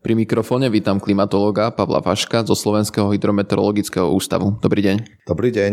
Pri mikrofóne vítam klimatológa Pavla Vaška zo Slovenského hydrometeorologického ústavu. Dobrý deň. Dobrý deň.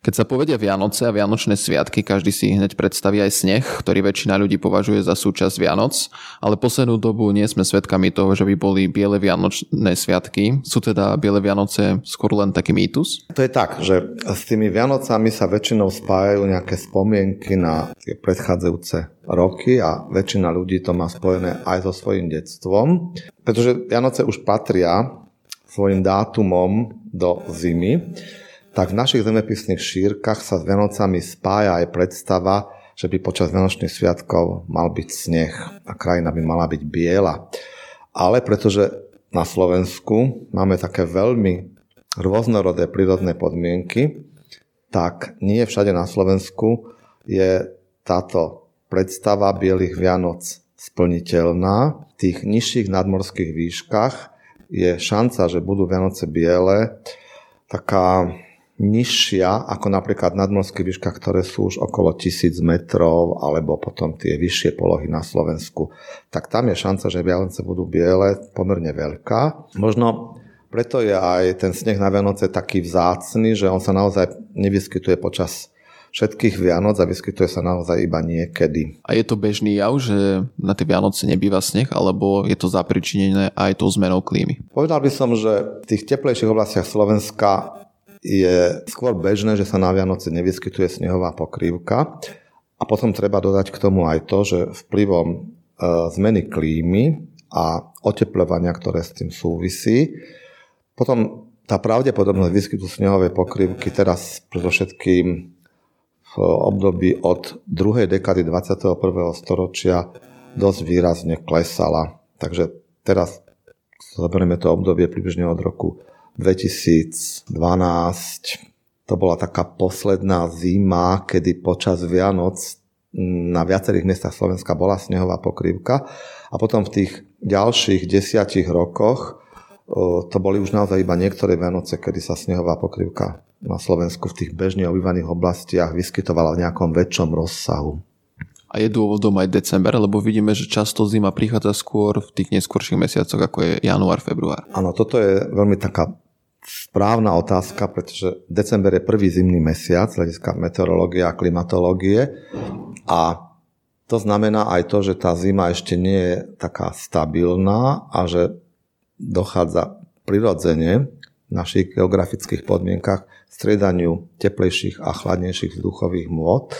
Keď sa povedia Vianoce a Vianočné sviatky, každý si hneď predstaví aj sneh, ktorý väčšina ľudí považuje za súčasť Vianoc, ale poslednú dobu nie sme svedkami toho, že by boli biele Vianočné sviatky. Sú teda biele Vianoce skôr len taký mýtus? To je tak, že s tými Vianocami sa väčšinou spájajú nejaké spomienky na tie predchádzajúce roky a väčšina ľudí to má spojené aj so svojím detstvom, pretože Vianoce už patria svojim dátumom do zimy, tak v našich zemepisných šírkach sa s Vianocami spája aj predstava, že by počas Vianočných sviatkov mal byť sneh a krajina by mala byť biela. Ale pretože na Slovensku máme také veľmi rôznorodé prírodné podmienky, tak nie všade na Slovensku je táto predstava bielých Vianoc splniteľná. V tých nižších nadmorských výškach je šanca, že budú Vianoce biele, taká nižšia ako napríklad nadmorské výška, ktoré sú už okolo 1000 metrov alebo potom tie vyššie polohy na Slovensku. Tak tam je šanca, že Vianoce budú biele pomerne veľká. Možno preto je aj ten sneh na Vianoce taký vzácny, že on sa naozaj nevyskytuje počas všetkých Vianoc a vyskytuje sa naozaj iba niekedy. A je to bežný jav, že na tie Vianoce nebýva sneh, alebo je to zapričinené aj tou zmenou klímy? Povedal by som, že v tých teplejších oblastiach Slovenska je skôr bežné, že sa na Vianoce nevyskytuje snehová pokrývka. A potom treba dodať k tomu aj to, že vplyvom e, zmeny klímy a oteplovania, ktoré s tým súvisí, potom tá pravdepodobnosť výskytu snehovej pokrývky teraz predovšetkým v období od druhej dekady 21. storočia dosť výrazne klesala. Takže teraz zoberieme to obdobie približne od roku 2012. To bola taká posledná zima, kedy počas Vianoc na viacerých miestach Slovenska bola snehová pokrývka a potom v tých ďalších desiatich rokoch to boli už naozaj iba niektoré Vianoce, kedy sa snehová pokrývka na Slovensku v tých bežne obývaných oblastiach vyskytovala v nejakom väčšom rozsahu. A je dôvodom aj december, lebo vidíme, že často zima prichádza skôr v tých neskôrších mesiacoch, ako je január, február. Áno, toto je veľmi taká správna otázka, pretože december je prvý zimný mesiac z hľadiska meteorológie a klimatológie a to znamená aj to, že tá zima ešte nie je taká stabilná a že dochádza prirodzene v našich geografických podmienkach striedaniu teplejších a chladnejších vzduchových môd.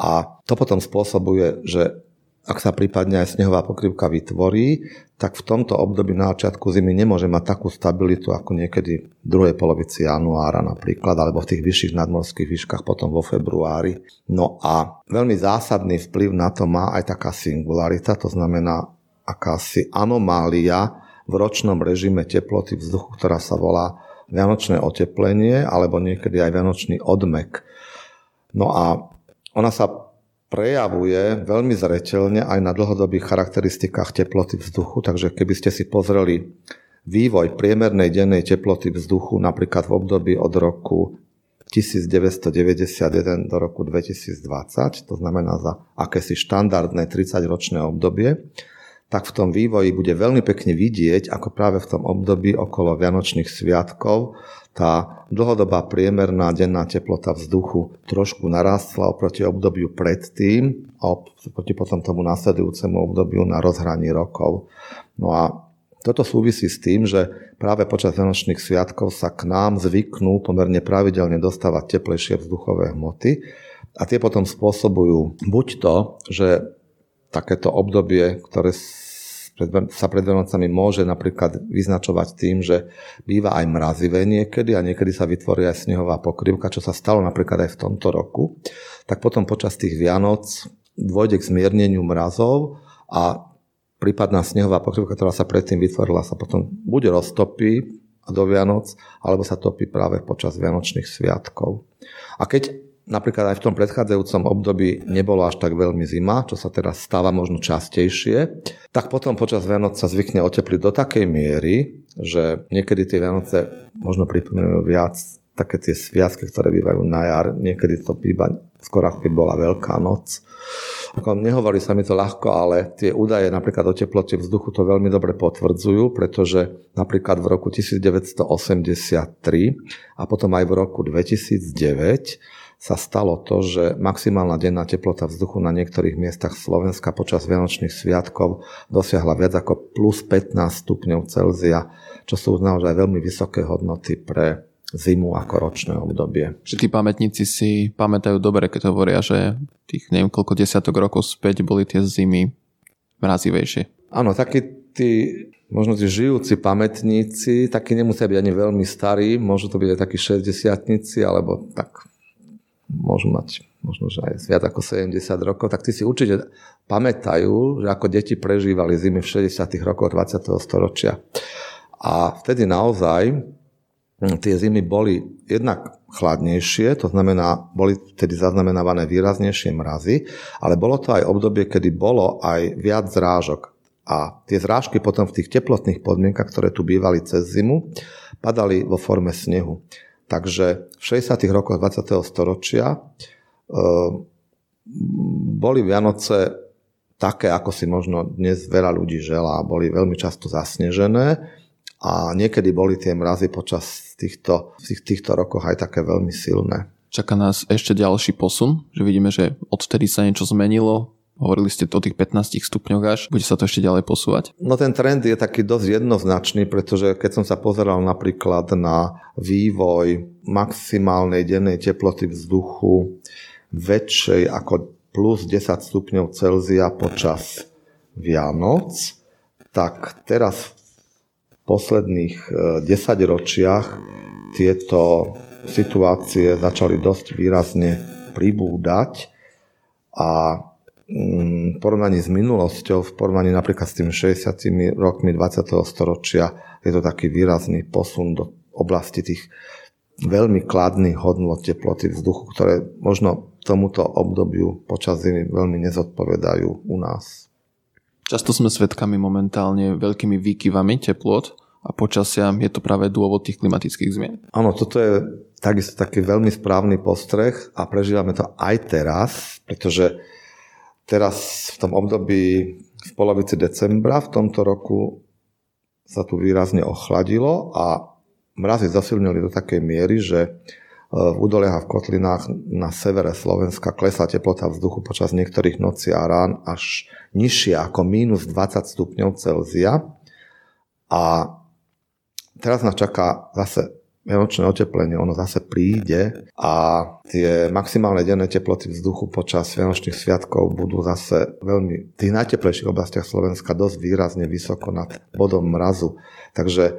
A to potom spôsobuje, že ak sa prípadne aj snehová pokrývka vytvorí, tak v tomto období na začiatku zimy nemôže mať takú stabilitu ako niekedy v druhej polovici januára napríklad, alebo v tých vyšších nadmorských výškach potom vo februári. No a veľmi zásadný vplyv na to má aj taká singularita, to znamená akási anomália v ročnom režime teploty vzduchu, ktorá sa volá vianočné oteplenie alebo niekedy aj vianočný odmek. No a ona sa prejavuje veľmi zreteľne aj na dlhodobých charakteristikách teploty vzduchu, takže keby ste si pozreli vývoj priemernej dennej teploty vzduchu napríklad v období od roku 1991 do roku 2020, to znamená za akési štandardné 30-ročné obdobie, tak v tom vývoji bude veľmi pekne vidieť, ako práve v tom období okolo Vianočných sviatkov tá dlhodobá priemerná denná teplota vzduchu trošku narástla oproti obdobiu predtým a oproti potom tomu nasledujúcemu obdobiu na rozhraní rokov. No a toto súvisí s tým, že práve počas Vianočných sviatkov sa k nám zvyknú pomerne pravidelne dostávať teplejšie vzduchové hmoty a tie potom spôsobujú buď to, že takéto obdobie, ktoré sa pred Vianocami môže napríklad vyznačovať tým, že býva aj mrazivé niekedy a niekedy sa vytvorí aj snehová pokrývka, čo sa stalo napríklad aj v tomto roku, tak potom počas tých Vianoc dôjde k zmierneniu mrazov a prípadná snehová pokrývka, ktorá sa predtým vytvorila, sa potom buď roztopí do Vianoc, alebo sa topí práve počas Vianočných sviatkov. A keď napríklad aj v tom predchádzajúcom období nebolo až tak veľmi zima, čo sa teraz stáva možno častejšie, tak potom počas Vianoc sa zvykne otepliť do takej miery, že niekedy tie Vianoce možno pripomínajú viac také tie sviatky, ktoré bývajú na jar, niekedy to býva skoro ako keď bola Veľká noc. Ako nehovorí sa mi to ľahko, ale tie údaje napríklad o teplote vzduchu to veľmi dobre potvrdzujú, pretože napríklad v roku 1983 a potom aj v roku 2009 sa stalo to, že maximálna denná teplota vzduchu na niektorých miestach Slovenska počas Vianočných sviatkov dosiahla viac ako plus 15 stupňov Celzia, čo sú naozaj veľmi vysoké hodnoty pre zimu ako ročné obdobie. Že tí pamätníci si pamätajú dobre, keď hovoria, že tých neviem koľko desiatok rokov späť boli tie zimy mrazivejšie. Áno, takí tí možno tí žijúci pamätníci, takí nemusia byť ani veľmi starí, môžu to byť aj takí 60 alebo tak môžu mať možno že aj viac ako 70 rokov, tak tí si určite pamätajú, že ako deti prežívali zimy v 60 rokoch 20. storočia. A vtedy naozaj hm, tie zimy boli jednak chladnejšie, to znamená, boli vtedy zaznamenávané výraznejšie mrazy, ale bolo to aj obdobie, kedy bolo aj viac zrážok. A tie zrážky potom v tých teplotných podmienkach, ktoré tu bývali cez zimu, padali vo forme snehu. Takže v 60. rokoch 20. storočia eh, boli Vianoce také, ako si možno dnes veľa ľudí želá. Boli veľmi často zasnežené a niekedy boli tie mrazy počas týchto, v týchto rokoch aj také veľmi silné. Čaká nás ešte ďalší posun, že vidíme, že odtedy sa niečo zmenilo, Hovorili ste o tých 15 stupňoch až. Bude sa to ešte ďalej posúvať? No ten trend je taký dosť jednoznačný, pretože keď som sa pozeral napríklad na vývoj maximálnej dennej teploty vzduchu väčšej ako plus 10 stupňov Celzia počas Vianoc, tak teraz v posledných 10 e, ročiach tieto situácie začali dosť výrazne pribúdať a v porovnaní s minulosťou, v porovnaní napríklad s tými 60 rokmi 20. storočia, je to taký výrazný posun do oblasti tých veľmi kladných hodnot teploty vzduchu, ktoré možno tomuto obdobiu počas zimy veľmi nezodpovedajú u nás. Často sme svedkami momentálne veľkými výkyvami teplot a počasia je to práve dôvod tých klimatických zmien. Áno, toto je takisto taký veľmi správny postreh a prežívame to aj teraz, pretože Teraz v tom období v polovici decembra v tomto roku sa tu výrazne ochladilo a mrazy zasilnili do takej miery, že e, v údoliach a v kotlinách na severe Slovenska klesla teplota vzduchu počas niektorých nocí a rán až nižšie ako minus 20 stupňov Celzia. A teraz nás čaká zase vianočné oteplenie, ono zase príde a tie maximálne denné teploty vzduchu počas vianočných sviatkov budú zase veľmi v tých najteplejších oblastiach Slovenska dosť výrazne vysoko nad bodom mrazu. Takže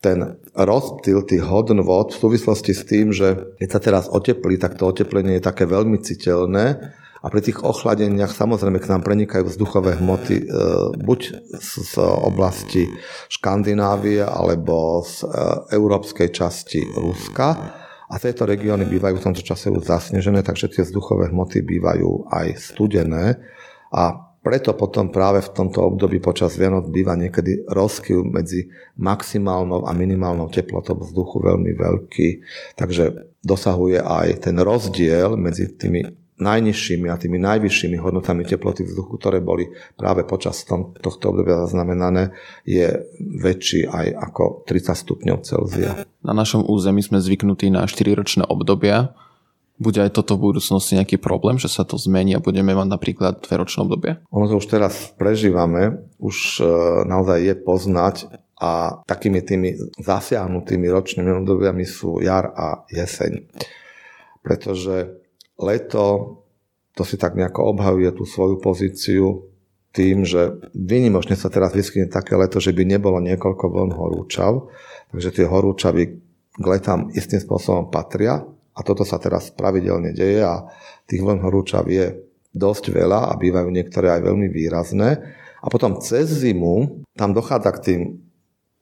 ten rozptyl tých hodnôt v súvislosti s tým, že keď sa teraz oteplí, tak to oteplenie je také veľmi citeľné a pri tých ochladeniach samozrejme k nám prenikajú vzduchové hmoty e, buď z, oblasti Škandinávie alebo z e, európskej časti Ruska. A tieto regióny bývajú v tomto čase už zasnežené, takže tie vzduchové hmoty bývajú aj studené. A preto potom práve v tomto období počas Vianoc býva niekedy rozkyv medzi maximálnou a minimálnou teplotou vzduchu veľmi veľký. Takže dosahuje aj ten rozdiel medzi tými najnižšími a tými najvyššími hodnotami teploty vzduchu, ktoré boli práve počas tom, tohto obdobia zaznamenané, je väčší aj ako 30 stupňov Celzia. Na našom území sme zvyknutí na 4-ročné obdobia. Bude aj toto v budúcnosti nejaký problém, že sa to zmení a budeme mať napríklad dveročné obdobie? Ono to už teraz prežívame, už e, naozaj je poznať a takými tými zasiahnutými ročnými obdobiami sú jar a jeseň. Pretože leto, to si tak nejako obhajuje tú svoju pozíciu tým, že vynimočne sa teraz vyskytne také leto, že by nebolo niekoľko vln horúčav, takže tie horúčavy k letám istým spôsobom patria a toto sa teraz pravidelne deje a tých vln horúčav je dosť veľa a bývajú niektoré aj veľmi výrazné. A potom cez zimu tam dochádza k tým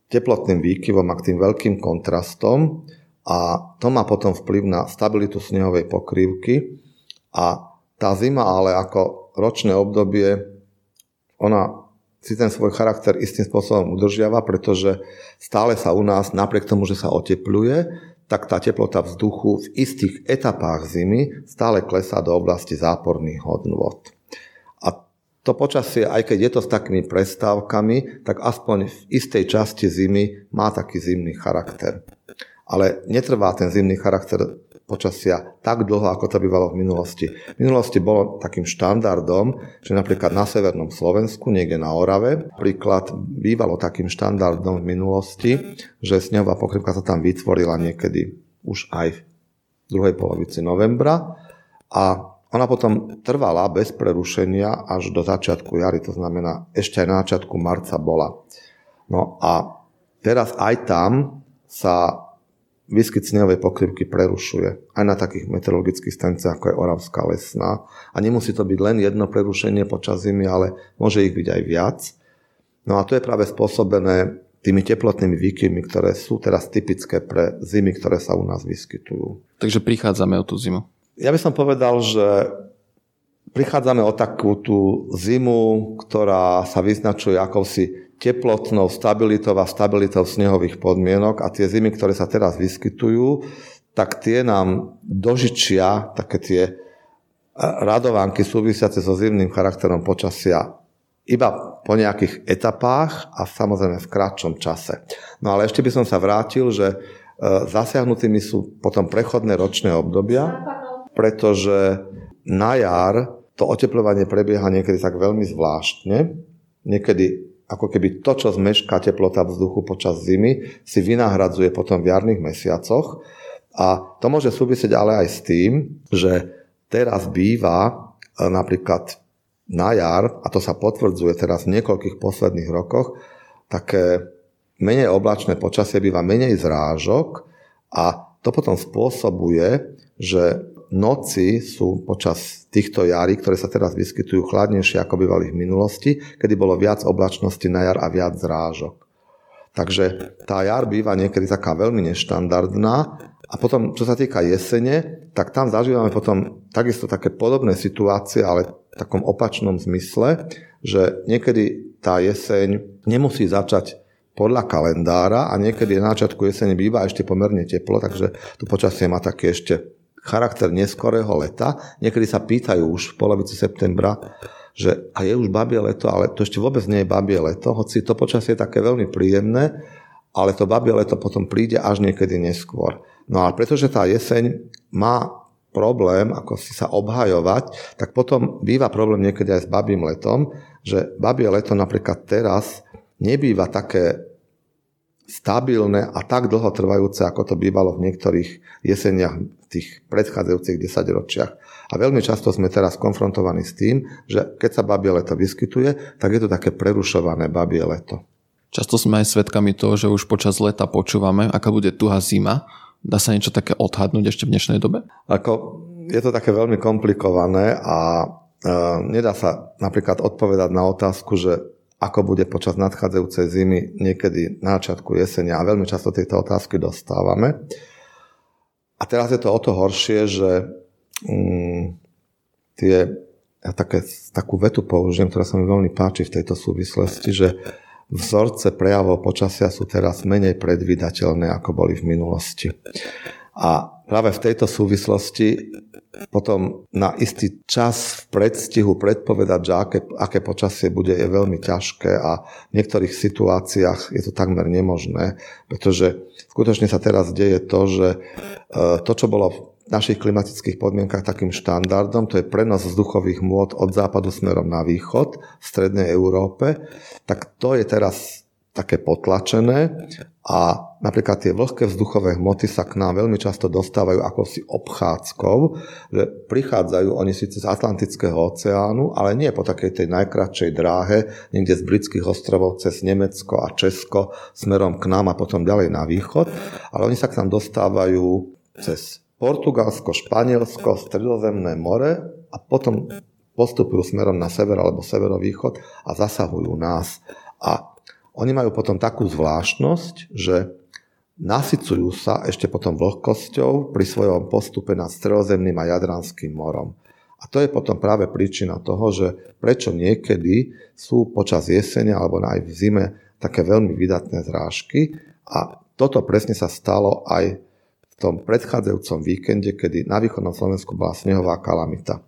teplotným výkyvom a k tým veľkým kontrastom a to má potom vplyv na stabilitu snehovej pokrývky a tá zima ale ako ročné obdobie ona si ten svoj charakter istým spôsobom udržiava, pretože stále sa u nás, napriek tomu, že sa otepluje, tak tá teplota vzduchu v istých etapách zimy stále klesá do oblasti záporných hodnôt. To počasie, aj keď je to s takými prestávkami, tak aspoň v istej časti zimy má taký zimný charakter. Ale netrvá ten zimný charakter počasia tak dlho, ako to bývalo v minulosti. V minulosti bolo takým štandardom, že napríklad na severnom Slovensku, niekde na Orave, príklad bývalo takým štandardom v minulosti, že snehová pokrývka sa tam vytvorila niekedy už aj v druhej polovici novembra a ona potom trvala bez prerušenia až do začiatku jary, to znamená ešte aj na začiatku marca bola. No a teraz aj tam sa výskyt snehovej pokrývky prerušuje aj na takých meteorologických stanicách ako je Oravská lesná. A nemusí to byť len jedno prerušenie počas zimy, ale môže ich byť aj viac. No a to je práve spôsobené tými teplotnými výkyvmi, ktoré sú teraz typické pre zimy, ktoré sa u nás vyskytujú. Takže prichádzame o tú zimu. Ja by som povedal, že prichádzame o takú tú zimu, ktorá sa vyznačuje akousi teplotnou stabilitou a stabilitou snehových podmienok a tie zimy, ktoré sa teraz vyskytujú, tak tie nám dožičia také tie e, radovánky súvisiace so zimným charakterom počasia iba po nejakých etapách a samozrejme v kratšom čase. No ale ešte by som sa vrátil, že e, zasiahnutými sú potom prechodné ročné obdobia, pretože na jar to oteplovanie prebieha niekedy tak veľmi zvláštne. Niekedy ako keby to, čo zmešká teplota vzduchu počas zimy, si vynahradzuje potom v jarných mesiacoch. A to môže súvisieť ale aj s tým, že teraz býva e, napríklad na jar, a to sa potvrdzuje teraz v niekoľkých posledných rokoch, také menej oblačné počasie býva menej zrážok a to potom spôsobuje, že noci sú počas týchto jarí, ktoré sa teraz vyskytujú chladnejšie ako bývali v minulosti, kedy bolo viac oblačnosti na jar a viac zrážok. Takže tá jar býva niekedy taká veľmi neštandardná a potom, čo sa týka jesene, tak tam zažívame potom takisto také podobné situácie, ale v takom opačnom zmysle, že niekedy tá jeseň nemusí začať podľa kalendára a niekedy na začiatku jesene býva ešte pomerne teplo, takže tu počasie má také ešte charakter neskorého leta. Niekedy sa pýtajú už v polovici septembra, že a je už babie leto, ale to ešte vôbec nie je babie leto, hoci to počasie je také veľmi príjemné, ale to babie leto potom príde až niekedy neskôr. No a pretože tá jeseň má problém, ako si sa obhajovať, tak potom býva problém niekedy aj s babím letom, že babie leto napríklad teraz nebýva také stabilné a tak dlho trvajúce, ako to bývalo v niektorých jeseniach v tých predchádzajúcich 10 ročiach. A veľmi často sme teraz konfrontovaní s tým, že keď sa babie leto vyskytuje, tak je to také prerušované babie leto. Často sme aj svedkami toho, že už počas leta počúvame, aká bude tuhá zima. Dá sa niečo také odhadnúť ešte v dnešnej dobe? Ako, je to také veľmi komplikované a e, nedá sa napríklad odpovedať na otázku, že ako bude počas nadchádzajúcej zimy niekedy na začiatku jesenia a veľmi často tieto otázky dostávame. A teraz je to o to horšie, že mm, tie, ja také, takú vetu použijem, ktorá sa mi veľmi páči v tejto súvislosti, že vzorce prejavov počasia sú teraz menej predvydateľné, ako boli v minulosti. A práve v tejto súvislosti potom na istý čas v predstihu predpovedať, že aké, aké počasie bude, je veľmi ťažké a v niektorých situáciách je to takmer nemožné, pretože skutočne sa teraz deje to, že e, to, čo bolo v našich klimatických podmienkach takým štandardom, to je prenos vzduchových môd od západu smerom na východ v strednej Európe, tak to je teraz také potlačené a napríklad tie vlhké vzduchové hmoty sa k nám veľmi často dostávajú ako si obchádzkou, že prichádzajú oni síce z Atlantického oceánu, ale nie po takej tej najkratšej dráhe, niekde z britských ostrovov cez Nemecko a Česko smerom k nám a potom ďalej na východ, ale oni sa k nám dostávajú cez Portugalsko, Španielsko, Stredozemné more a potom postupujú smerom na sever alebo severovýchod a zasahujú nás. A oni majú potom takú zvláštnosť, že nasycujú sa ešte potom vlhkosťou pri svojom postupe nad Stredozemným a Jadranským morom. A to je potom práve príčina toho, že prečo niekedy sú počas jesene alebo aj v zime také veľmi vydatné zrážky a toto presne sa stalo aj v tom predchádzajúcom víkende, kedy na východnom Slovensku bola snehová kalamita.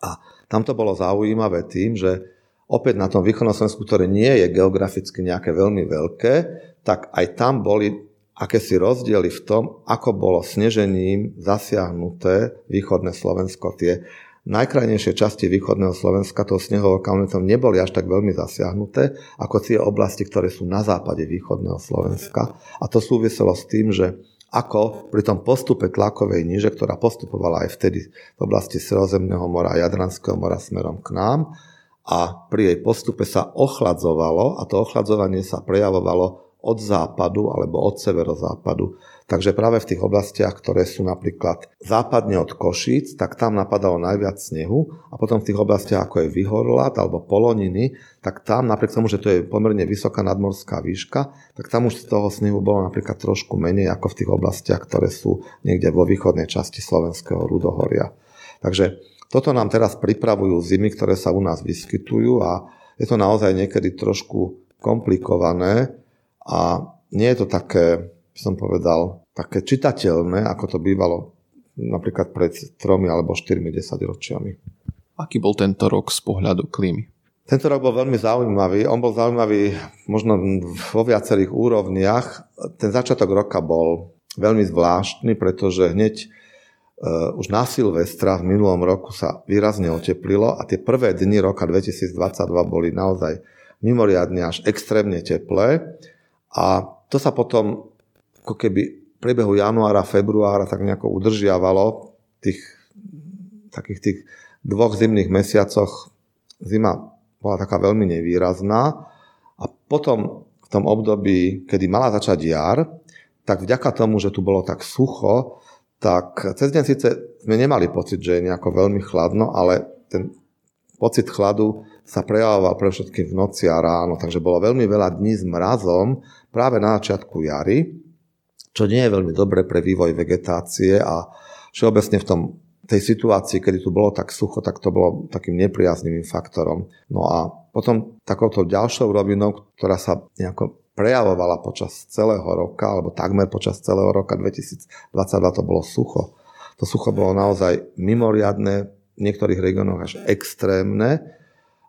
A tam to bolo zaujímavé tým, že opäť na tom východnom Slovensku, ktoré nie je geograficky nejaké veľmi veľké, tak aj tam boli akési rozdiely v tom, ako bolo snežením zasiahnuté východné Slovensko. Tie najkrajnejšie časti východného Slovenska tou snehovou kalamitou neboli až tak veľmi zasiahnuté, ako tie oblasti, ktoré sú na západe východného Slovenska. A to súviselo s tým, že ako pri tom postupe tlakovej níže, ktorá postupovala aj vtedy v oblasti Sredozemného mora a Jadranského mora smerom k nám, a pri jej postupe sa ochladzovalo a to ochladzovanie sa prejavovalo od západu alebo od severozápadu. Takže práve v tých oblastiach, ktoré sú napríklad západne od Košíc, tak tam napadalo najviac snehu a potom v tých oblastiach, ako je Vyhorlat alebo Poloniny, tak tam napriek tomu, že to je pomerne vysoká nadmorská výška, tak tam už z toho snehu bolo napríklad trošku menej ako v tých oblastiach, ktoré sú niekde vo východnej časti slovenského Rudohoria. Takže toto nám teraz pripravujú zimy, ktoré sa u nás vyskytujú a je to naozaj niekedy trošku komplikované a nie je to také, by som povedal, také čitateľné, ako to bývalo napríklad pred tromi alebo štyrmi desaťročiami. Aký bol tento rok z pohľadu klímy? Tento rok bol veľmi zaujímavý. On bol zaujímavý možno vo viacerých úrovniach. Ten začiatok roka bol veľmi zvláštny, pretože hneď Uh, už na Silvestra v minulom roku sa výrazne oteplilo a tie prvé dni roka 2022 boli naozaj mimoriadne až extrémne teplé. A to sa potom ako keby v priebehu januára, februára tak nejako udržiavalo tých takých tých dvoch zimných mesiacoch. Zima bola taká veľmi nevýrazná. A potom v tom období, kedy mala začať jar, tak vďaka tomu, že tu bolo tak sucho, tak cez deň síce sme nemali pocit, že je nejako veľmi chladno, ale ten pocit chladu sa prejavoval pre všetkým v noci a ráno, takže bolo veľmi veľa dní s mrazom práve na začiatku jary, čo nie je veľmi dobré pre vývoj vegetácie a všeobecne v tom tej situácii, kedy tu bolo tak sucho, tak to bolo takým nepriaznivým faktorom. No a potom takouto ďalšou rovinou, ktorá sa nejako prejavovala počas celého roka, alebo takmer počas celého roka 2022 to bolo sucho. To sucho bolo naozaj mimoriadne, v niektorých regiónoch až extrémne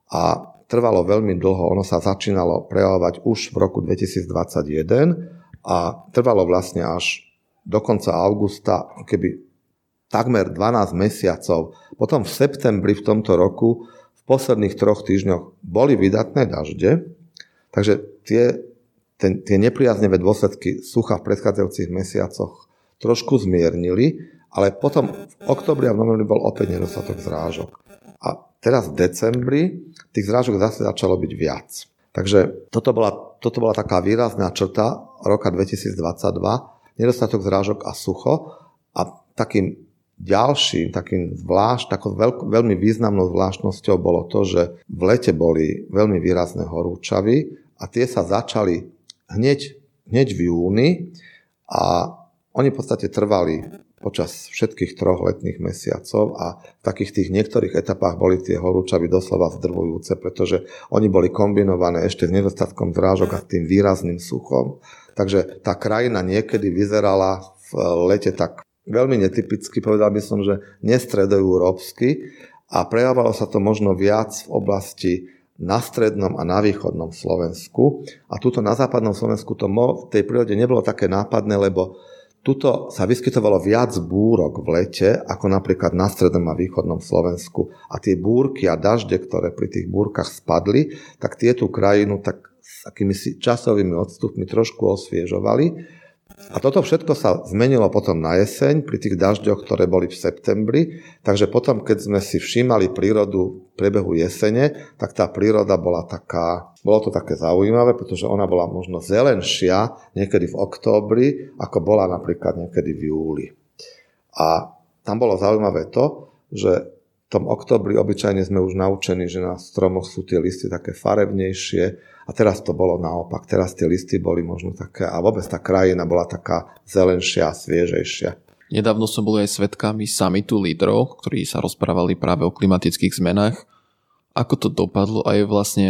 a trvalo veľmi dlho. Ono sa začínalo prejavovať už v roku 2021 a trvalo vlastne až do konca augusta, keby takmer 12 mesiacov. Potom v septembri v tomto roku v posledných troch týždňoch boli vydatné dažde, takže tie ten, tie nepriaznevé dôsledky sucha v predchádzajúcich mesiacoch trošku zmiernili, ale potom v oktobri a v novembri bol opäť nedostatok zrážok. A teraz v decembri tých zrážok zase začalo byť viac. Takže toto bola, toto bola taká výrazná črta roka 2022, nedostatok zrážok a sucho. A takým ďalším, takým zvlášť, takou veľk, veľmi významnou zvláštnosťou bolo to, že v lete boli veľmi výrazné horúčavy a tie sa začali hneď, hneď v júni a oni v podstate trvali počas všetkých troch letných mesiacov a v takých tých niektorých etapách boli tie horúčavy doslova zdrvujúce, pretože oni boli kombinované ešte s nedostatkom zrážok a tým výrazným suchom. Takže tá krajina niekedy vyzerala v lete tak veľmi netypicky, povedal by som, že nestredoeurópsky a prejavovalo sa to možno viac v oblasti na strednom a na východnom Slovensku. A tuto na západnom Slovensku to v tej prírode nebolo také nápadné, lebo tuto sa vyskytovalo viac búrok v lete, ako napríklad na strednom a východnom Slovensku. A tie búrky a dažde, ktoré pri tých búrkach spadli, tak tie tú krajinu tak s akými si časovými odstupmi trošku osviežovali. A toto všetko sa zmenilo potom na jeseň pri tých dažďoch, ktoré boli v septembri. Takže potom, keď sme si všímali prírodu v priebehu jesene, tak tá príroda bola taká, bolo to také zaujímavé, pretože ona bola možno zelenšia niekedy v októbri, ako bola napríklad niekedy v júli. A tam bolo zaujímavé to, že v tom oktobri obyčajne sme už naučení, že na stromoch sú tie listy také farebnejšie a teraz to bolo naopak. Teraz tie listy boli možno také a vôbec tá krajina bola taká zelenšia, sviežejšia. Nedávno som boli aj svetkami samitu lídrov, ktorí sa rozprávali práve o klimatických zmenách. Ako to dopadlo a je vlastne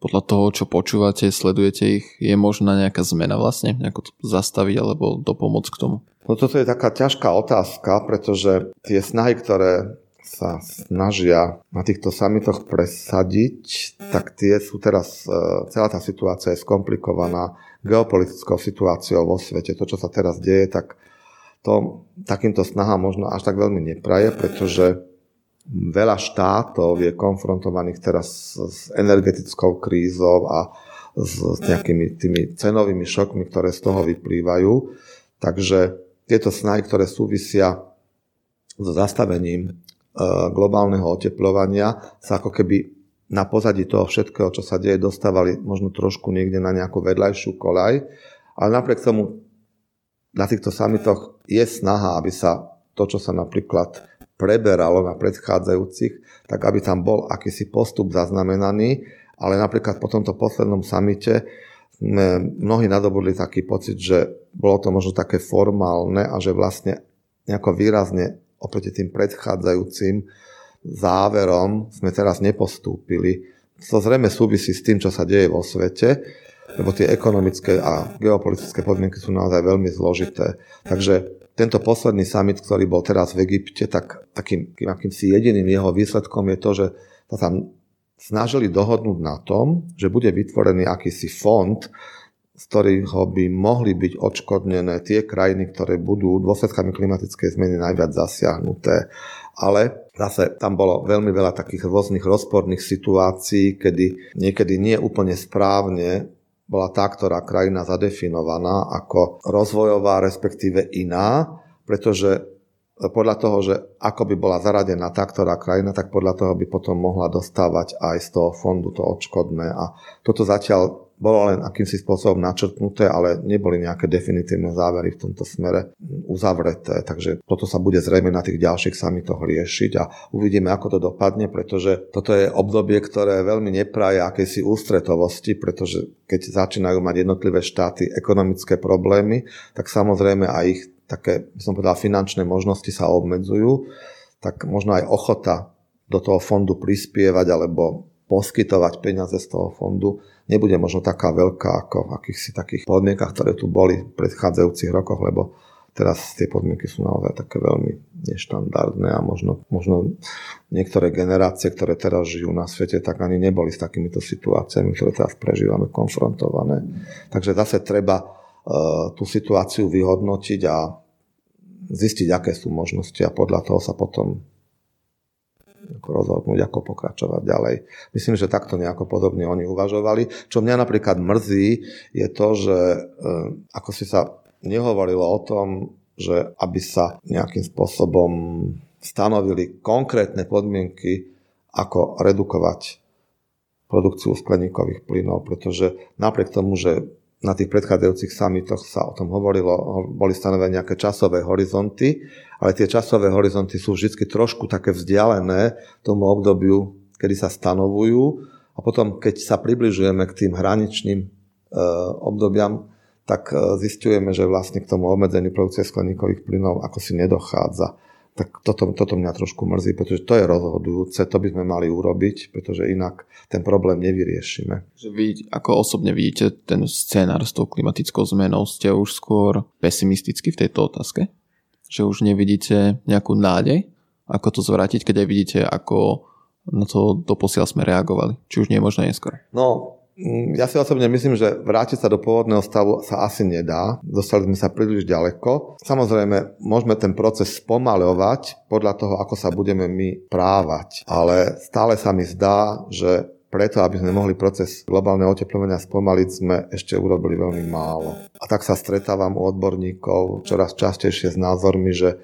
podľa toho, čo počúvate, sledujete ich, je možná nejaká zmena vlastne, ako to zastaviť alebo dopomôcť k tomu? No toto je taká ťažká otázka, pretože tie snahy, ktoré sa snažia na týchto samitoch presadiť, tak tie sú teraz, e, celá tá situácia je skomplikovaná geopolitickou situáciou vo svete. To, čo sa teraz deje, tak to takýmto snahám možno až tak veľmi nepraje, pretože veľa štátov je konfrontovaných teraz s energetickou krízou a s nejakými tými cenovými šokmi, ktoré z toho vyplývajú. Takže tieto snahy, ktoré súvisia so zastavením globálneho oteplovania sa ako keby na pozadí toho všetkého, čo sa deje, dostávali možno trošku niekde na nejakú vedľajšiu kolaj. Ale napriek tomu na týchto samitoch je snaha, aby sa to, čo sa napríklad preberalo na predchádzajúcich, tak aby tam bol akýsi postup zaznamenaný, ale napríklad po tomto poslednom samite sme mnohí nadobudli taký pocit, že bolo to možno také formálne a že vlastne nejako výrazne oproti tým predchádzajúcim záverom sme teraz nepostúpili. To zrejme súvisí s tým, čo sa deje vo svete, lebo tie ekonomické a geopolitické podmienky sú naozaj veľmi zložité. Takže tento posledný summit, ktorý bol teraz v Egypte, tak takým akýmsi jediným jeho výsledkom je to, že sa tam snažili dohodnúť na tom, že bude vytvorený akýsi fond, z ktorého by mohli byť odškodnené tie krajiny, ktoré budú dôsledkami klimatickej zmeny najviac zasiahnuté. Ale zase tam bolo veľmi veľa takých rôznych rozporných situácií, kedy niekedy nie úplne správne bola tá, ktorá krajina zadefinovaná ako rozvojová, respektíve iná, pretože podľa toho, že ako by bola zaradená tá, ktorá krajina, tak podľa toho by potom mohla dostávať aj z toho fondu to odškodné. A toto zatiaľ bolo len akýmsi spôsobom načrtnuté, ale neboli nejaké definitívne závery v tomto smere uzavreté. Takže toto sa bude zrejme na tých ďalších samitoch riešiť a uvidíme, ako to dopadne, pretože toto je obdobie, ktoré veľmi nepraje akejsi ústretovosti, pretože keď začínajú mať jednotlivé štáty ekonomické problémy, tak samozrejme aj ich také, som povedal, finančné možnosti sa obmedzujú, tak možno aj ochota do toho fondu prispievať alebo poskytovať peniaze z toho fondu nebude možno taká veľká ako v akýchsi takých podmienkach, ktoré tu boli v predchádzajúcich rokoch, lebo teraz tie podmienky sú naozaj také veľmi neštandardné a možno, možno niektoré generácie, ktoré teraz žijú na svete, tak ani neboli s takýmito situáciami, ktoré teraz prežívame, konfrontované. Takže zase treba uh, tú situáciu vyhodnotiť a zistiť, aké sú možnosti a podľa toho sa potom rozhodnúť, ako pokračovať ďalej. Myslím, že takto nejako podobne oni uvažovali. Čo mňa napríklad mrzí, je to, že eh, ako si sa nehovorilo o tom, že aby sa nejakým spôsobom stanovili konkrétne podmienky, ako redukovať produkciu skleníkových plynov, pretože napriek tomu, že na tých predchádzajúcich samitoch sa o tom hovorilo, boli stanovené nejaké časové horizonty, ale tie časové horizonty sú vždy trošku také vzdialené tomu obdobiu, kedy sa stanovujú. A potom, keď sa približujeme k tým hraničným e, obdobiam, tak e, zistujeme, že vlastne k tomu obmedzeniu produkcie skleníkových plynov ako si nedochádza tak toto, toto mňa trošku mrzí, pretože to je rozhodujúce, to by sme mali urobiť, pretože inak ten problém nevyriešime. Že vy ako osobne vidíte ten scénar s tou klimatickou zmenou, ste už skôr pesimisticky v tejto otázke? Že už nevidíte nejakú nádej, ako to zvrátiť, keď aj vidíte, ako na to doposiaľ sme reagovali? Či už nie je možno neskôr? No, ja si osobne myslím, že vrátiť sa do pôvodného stavu sa asi nedá. Dostali sme sa príliš ďaleko. Samozrejme, môžeme ten proces spomaľovať podľa toho, ako sa budeme my právať. Ale stále sa mi zdá, že preto, aby sme mohli proces globálneho oteplovania spomaliť, sme ešte urobili veľmi málo. A tak sa stretávam u odborníkov čoraz častejšie s názormi, že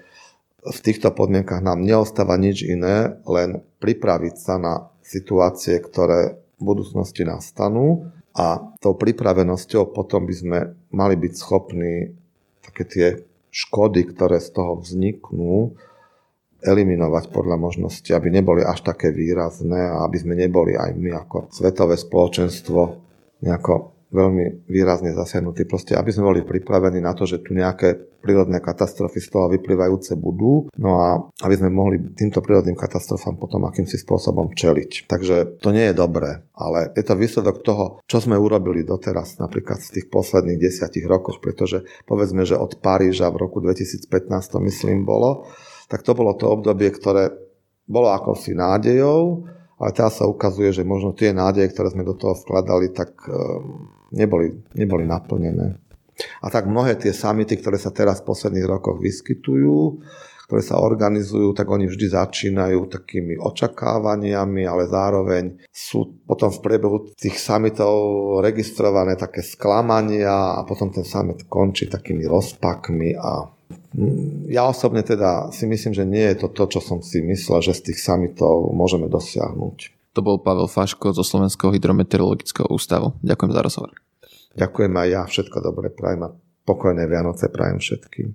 v týchto podmienkach nám neostáva nič iné, len pripraviť sa na situácie, ktoré budúcnosti nastanú a tou pripravenosťou potom by sme mali byť schopní také tie škody, ktoré z toho vzniknú, eliminovať podľa možnosti, aby neboli až také výrazné a aby sme neboli aj my ako svetové spoločenstvo nejako veľmi výrazne zasiahnutí. Proste, aby sme boli pripravení na to, že tu nejaké prírodné katastrofy z toho vyplývajúce budú, no a aby sme mohli týmto prírodným katastrofám potom akýmsi spôsobom čeliť. Takže to nie je dobré, ale je to výsledok toho, čo sme urobili doteraz, napríklad z tých posledných desiatich rokoch, pretože povedzme, že od Paríža v roku 2015 to myslím bolo, tak to bolo to obdobie, ktoré bolo akosi nádejou, ale teraz sa ukazuje, že možno tie nádeje, ktoré sme do toho vkladali, tak ehm, neboli, neboli naplnené. A tak mnohé tie samity, ktoré sa teraz v posledných rokoch vyskytujú, ktoré sa organizujú, tak oni vždy začínajú takými očakávaniami, ale zároveň sú potom v priebehu tých samitov registrované také sklamania a potom ten summit končí takými rozpakmi a ja osobne teda si myslím, že nie je to to, čo som si myslel, že z tých summitov môžeme dosiahnuť. To bol Pavel Faško zo Slovenského hydrometeorologického ústavu. Ďakujem za rozhovor. Ďakujem aj ja, všetko dobré prajem a pokojné Vianoce prajem všetkým.